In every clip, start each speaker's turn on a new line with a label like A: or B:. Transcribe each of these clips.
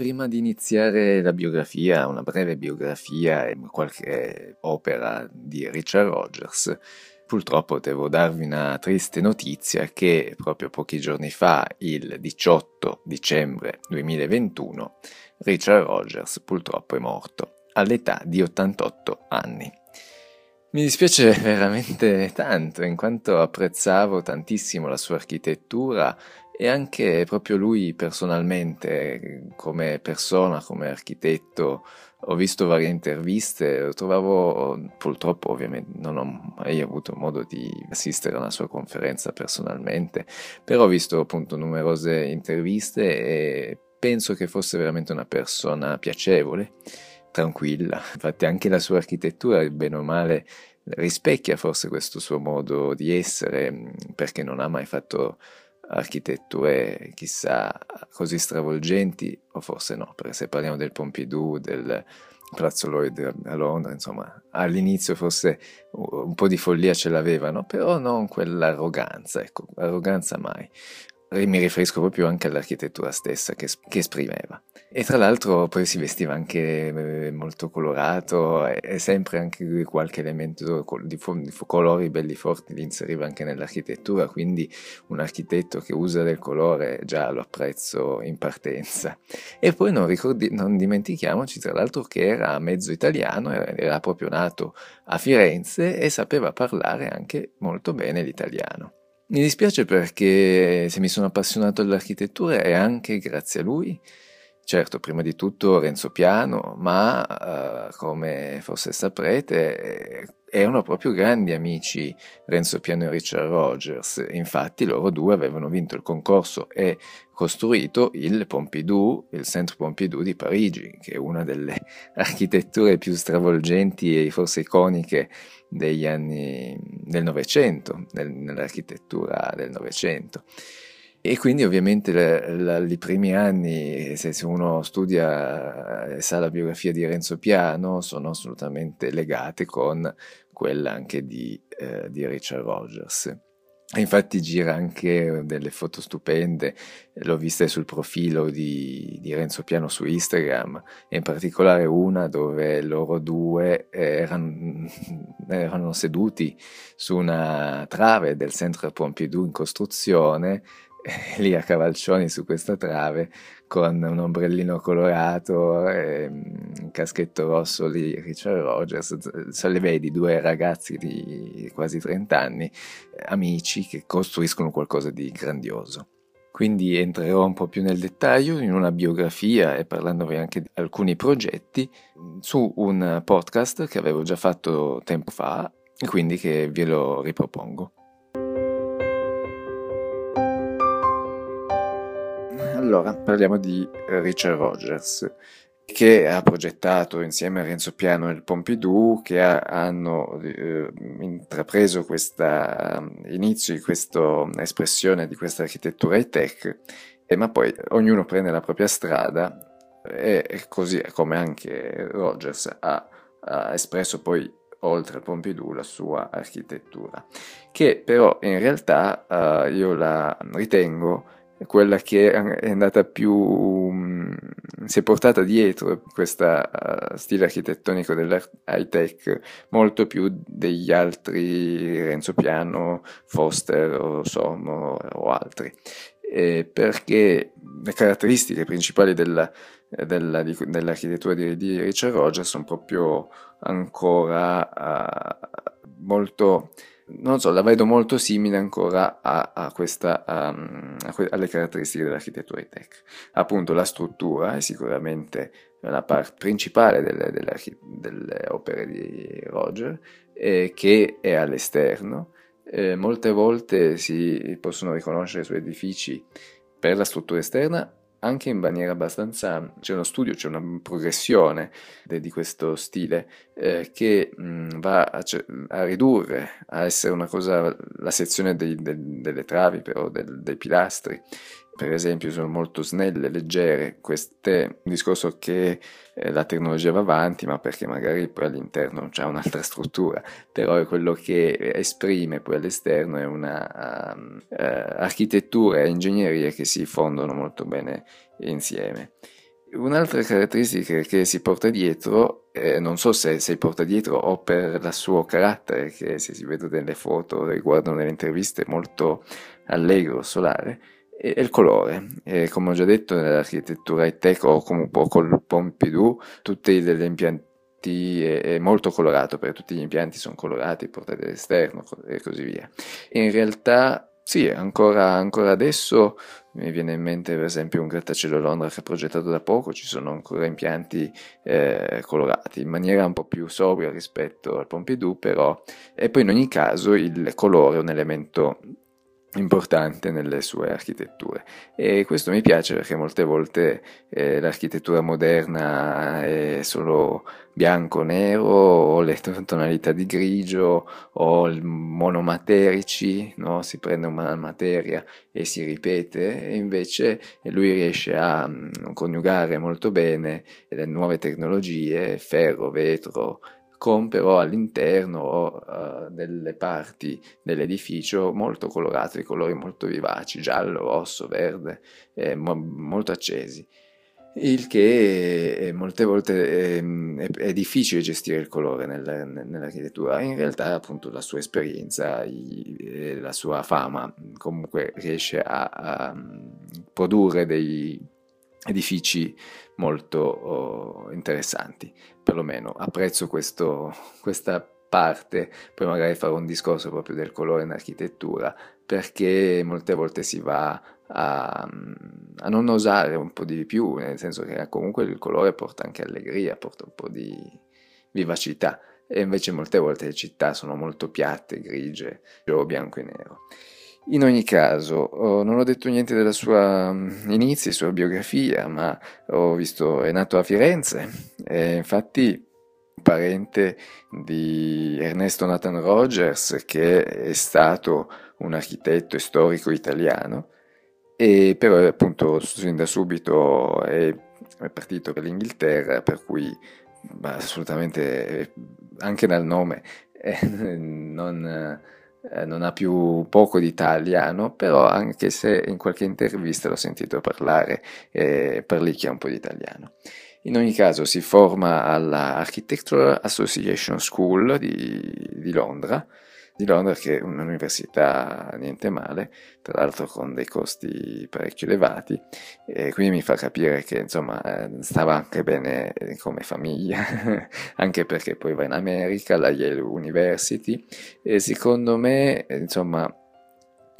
A: Prima di iniziare la biografia, una breve biografia e qualche opera di Richard Rogers, purtroppo devo darvi una triste notizia che proprio pochi giorni fa, il 18 dicembre 2021, Richard Rogers purtroppo è morto all'età di 88 anni. Mi dispiace veramente tanto, in quanto apprezzavo tantissimo la sua architettura e anche proprio lui personalmente, come persona, come architetto, ho visto varie interviste, lo trovavo, purtroppo ovviamente non ho mai avuto modo di assistere a una sua conferenza personalmente, però ho visto appunto numerose interviste e penso che fosse veramente una persona piacevole, tranquilla, infatti anche la sua architettura, bene o male, rispecchia forse questo suo modo di essere, perché non ha mai fatto architetture chissà così stravolgenti, o forse no, perché se parliamo del Pompidou, del Palazzo Lloyd a Londra, insomma, all'inizio forse un po' di follia ce l'avevano, però non quell'arroganza, ecco, arroganza mai mi riferisco proprio anche all'architettura stessa che, che, esprimeva. E tra l'altro poi si vestiva anche eh, molto colorato e sempre anche qualche elemento di, di colori belli forti li inseriva anche nell'architettura, quindi un architetto che usa del colore già lo apprezzo in partenza. E poi non, ricordi, non dimentichiamoci tra l'altro che era mezzo italiano, era proprio nato a Firenze e sapeva parlare anche molto bene l'italiano. Mi dispiace perché se mi sono appassionato all'architettura è anche grazie a lui. Certo, prima di tutto Renzo Piano, ma uh, come forse saprete erano proprio grandi amici Renzo Piano e Richard Rogers. Infatti loro due avevano vinto il concorso e costruito il Pompidou, il Centre Pompidou di Parigi, che è una delle architetture più stravolgenti e forse iconiche degli anni del Novecento, nel, nell'architettura del Novecento. E quindi ovviamente i primi anni, se uno studia e sa la biografia di Renzo Piano, sono assolutamente legate con quella anche di, eh, di Richard Rogers. Infatti gira anche delle foto stupende, l'ho vista sul profilo di, di, Renzo Piano su Instagram, e in particolare una dove loro due erano, erano seduti su una trave del Centre Pompidou in costruzione lì a cavalcioni su questa trave con un ombrellino colorato e un caschetto rosso di Richard Rogers, se le vedi due ragazzi di quasi 30 anni, amici che costruiscono qualcosa di grandioso. Quindi entrerò un po' più nel dettaglio in una biografia e parlandovi anche di alcuni progetti su un podcast che avevo già fatto tempo fa e quindi che ve lo ripropongo. Allora, parliamo di Richard Rogers, che ha progettato insieme a Renzo Piano il Pompidou, che ha, hanno eh, intrapreso questa inizio di questa espressione di questa architettura high-tech, eh, ma poi ognuno prende la propria strada e, e così come anche Rogers ha, ha espresso poi oltre al Pompidou la sua architettura, che però in realtà uh, io la ritengo quella che è andata più mm, si è portata dietro questo uh, stile architettonico dell'high tech molto più degli altri Renzo Piano, Foster o Sommo o altri. Eh, perché le caratteristiche principali della, della, di, dell'architettura di, di, Richard Rogers sono proprio ancora uh, molto non so, la vedo molto simile ancora a, a questa, um, a que- alle caratteristiche dell'architettura tech. Appunto, la struttura è sicuramente la parte principale delle, delle, delle, opere di Roger, eh, che è all'esterno. Eh, molte volte si possono riconoscere suoi edifici per la struttura esterna anche in maniera abbastanza... c'è uno studio, c'è una progressione de, di questo stile eh, che mh, va a, a, ridurre, a essere una cosa, la sezione dei, de, delle travi però, del, dei pilastri, per esempio sono molto snelle, leggere, questo è un discorso che eh, la tecnologia va avanti, ma perché magari poi all'interno c'è un'altra struttura, però è quello che esprime poi all'esterno è una um, uh, architettura e ingegneria che si fondono molto bene insieme. Un'altra caratteristica che si porta dietro, eh, non so se si porta dietro o per il suo carattere, che se si vede nelle foto, riguardo nelle interviste, molto allegro, solare, è il colore. E come ho già detto, nell'architettura high tech o comunque col Pompidou, tutti gli impianti è molto colorato, perché tutti gli impianti sono colorati, portati all'esterno e così via. In realtà sì, ancora, ancora, adesso mi viene in mente per esempio un grattacielo a Londra che è progettato da poco, ci sono ancora impianti eh, colorati in maniera un po' più sobria rispetto al Pompidou, però e poi in ogni caso il colore è un elemento importante nelle sue architetture e questo mi piace perché molte volte eh, l'architettura moderna è solo bianco nero o le tonalità di grigio o monomaterici no? si prende una materia e si ripete e invece lui riesce a um, coniugare molto bene le nuove tecnologie ferro vetro con all'interno uh, delle parti dell'edificio molto colorate, di colori molto vivaci, giallo, rosso, verde, eh, mo- molto accesi. Il che eh, molte volte eh, è, è, difficile gestire il colore nel, nell'architettura, in realtà appunto la sua esperienza e la sua fama comunque riesce a, a produrre dei edifici molto oh, interessanti, perlomeno apprezzo questo, questa parte, poi magari farò un discorso proprio del colore in architettura, perché molte volte si va a, a, non osare un po' di più, nel senso che comunque il colore porta anche allegria, porta un po' di vivacità, e invece molte volte le città sono molto piatte, grigie, o bianco e nero. In ogni caso, non ho detto niente della sua mm, inizi, sua biografia, ma ho visto, è nato a Firenze, è infatti parente di Ernesto Nathan Rogers, che è stato un architetto e storico italiano, e però appunto sin da subito è, partito per l'Inghilterra, per cui assolutamente anche dal nome eh, non eh, non ha più poco di italiano, però anche se in qualche intervista l'ho sentito parlare, eh, parlicchia un po' di italiano. In ogni caso si forma alla Architectural Association School di, di Londra, di Londra, che è un'università niente male, tra l'altro con dei costi parecchio elevati, e quindi mi fa capire che insomma stava anche bene come famiglia, anche perché poi va in America, alla Yale University, e secondo me insomma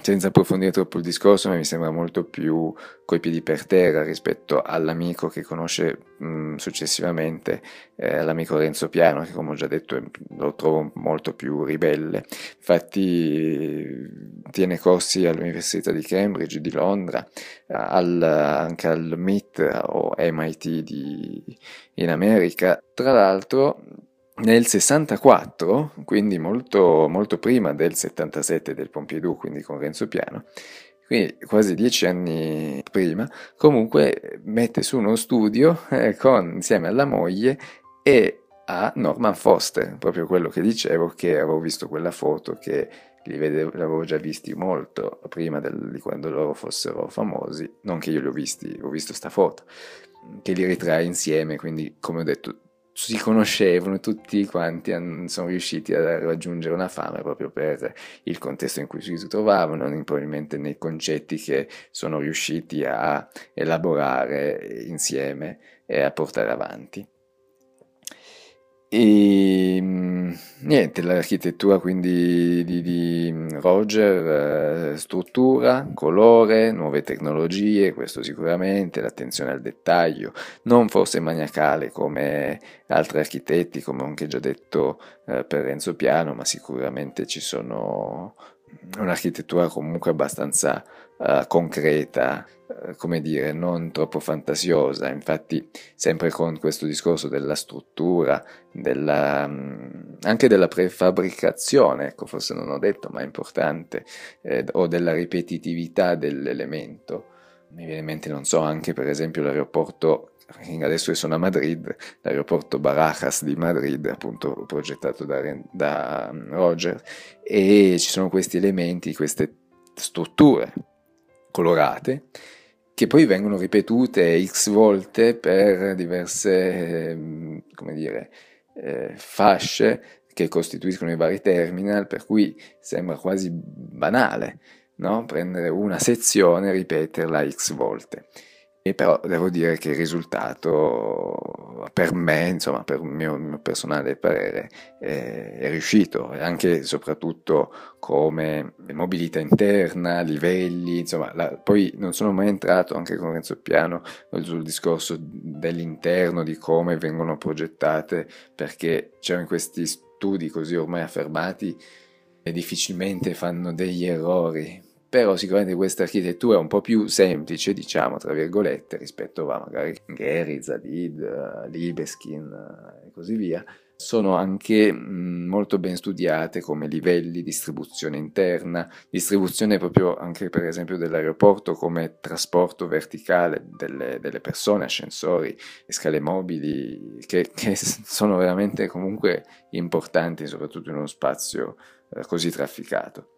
A: senza approfondire troppo il discorso, ma mi sembra molto più coi piedi per terra rispetto all'amico che conosce mh, successivamente, eh, l'amico Renzo Piano, che come ho già detto lo trovo molto più ribelle. Infatti tiene corsi all'Università di Cambridge, di Londra, al, anche al MIT o MIT di, in America. Tra l'altro nel 64, quindi molto, molto prima del 77 del Pompidou, quindi con Renzo Piano, quindi quasi dieci anni prima, comunque mette su uno studio eh, con, insieme alla moglie e a Norman Foster, proprio quello che dicevo, che avevo visto quella foto che li vedevo, li avevo già visti molto prima del, di quando loro fossero famosi, non che io li ho visti, ho visto sta foto, che li ritrae insieme, quindi come ho detto si conoscevano tutti quanti sono riusciti a raggiungere una fama proprio per il contesto in cui si trovavano, probabilmente nei concetti che sono riusciti a elaborare insieme e a portare avanti. E mm, niente, l'architettura quindi di, di Roger, eh, struttura, colore, nuove tecnologie, questo sicuramente, l'attenzione al dettaglio, non forse maniacale come altri architetti, come ho anche già detto eh, per Renzo Piano, ma sicuramente ci sono un'architettura comunque abbastanza uh, concreta, uh, come dire, non troppo fantasiosa. Infatti, sempre con questo discorso della struttura, della, um, anche della prefabbricazione, ecco, forse non ho detto, ma è importante, eh, o della ripetitività dell'elemento. Mi viene in mente, non so, anche per esempio l'aeroporto adesso che sono a Madrid, l'aeroporto Barajas di Madrid, appunto progettato da, da um, Roger, e ci sono questi elementi, queste strutture colorate che poi vengono ripetute x volte per diverse, ehm, come dire, eh, fasce che costituiscono i vari terminal, per cui sembra quasi banale no? prendere una sezione e ripeterla x volte. E però devo dire che il risultato per me, insomma, per il mio, mio personale parere, è, è riuscito, e anche e soprattutto come mobilità interna, livelli, insomma, la, poi non sono mai entrato anche con Renzo Piano sul discorso dell'interno, di come vengono progettate, perché c'erano questi studi così ormai affermati e difficilmente fanno degli errori però sicuramente questa architettura è un po' più semplice, diciamo, tra virgolette, rispetto a magari Gehry, Zadid, Libeskin e così via, sono anche molto ben studiate come livelli, distribuzione interna, distribuzione proprio anche per esempio dell'aeroporto come trasporto verticale delle, delle persone, ascensori, scale mobili, che, che, sono veramente comunque importanti, soprattutto in uno spazio eh, così trafficato.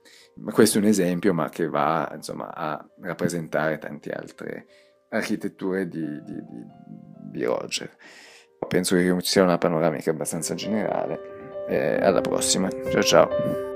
A: Questo è un esempio, ma che va insomma, a rappresentare tante altre architetture di, di, di, di Roger. Penso che sia una panoramica abbastanza generale. Eh, alla prossima, ciao ciao.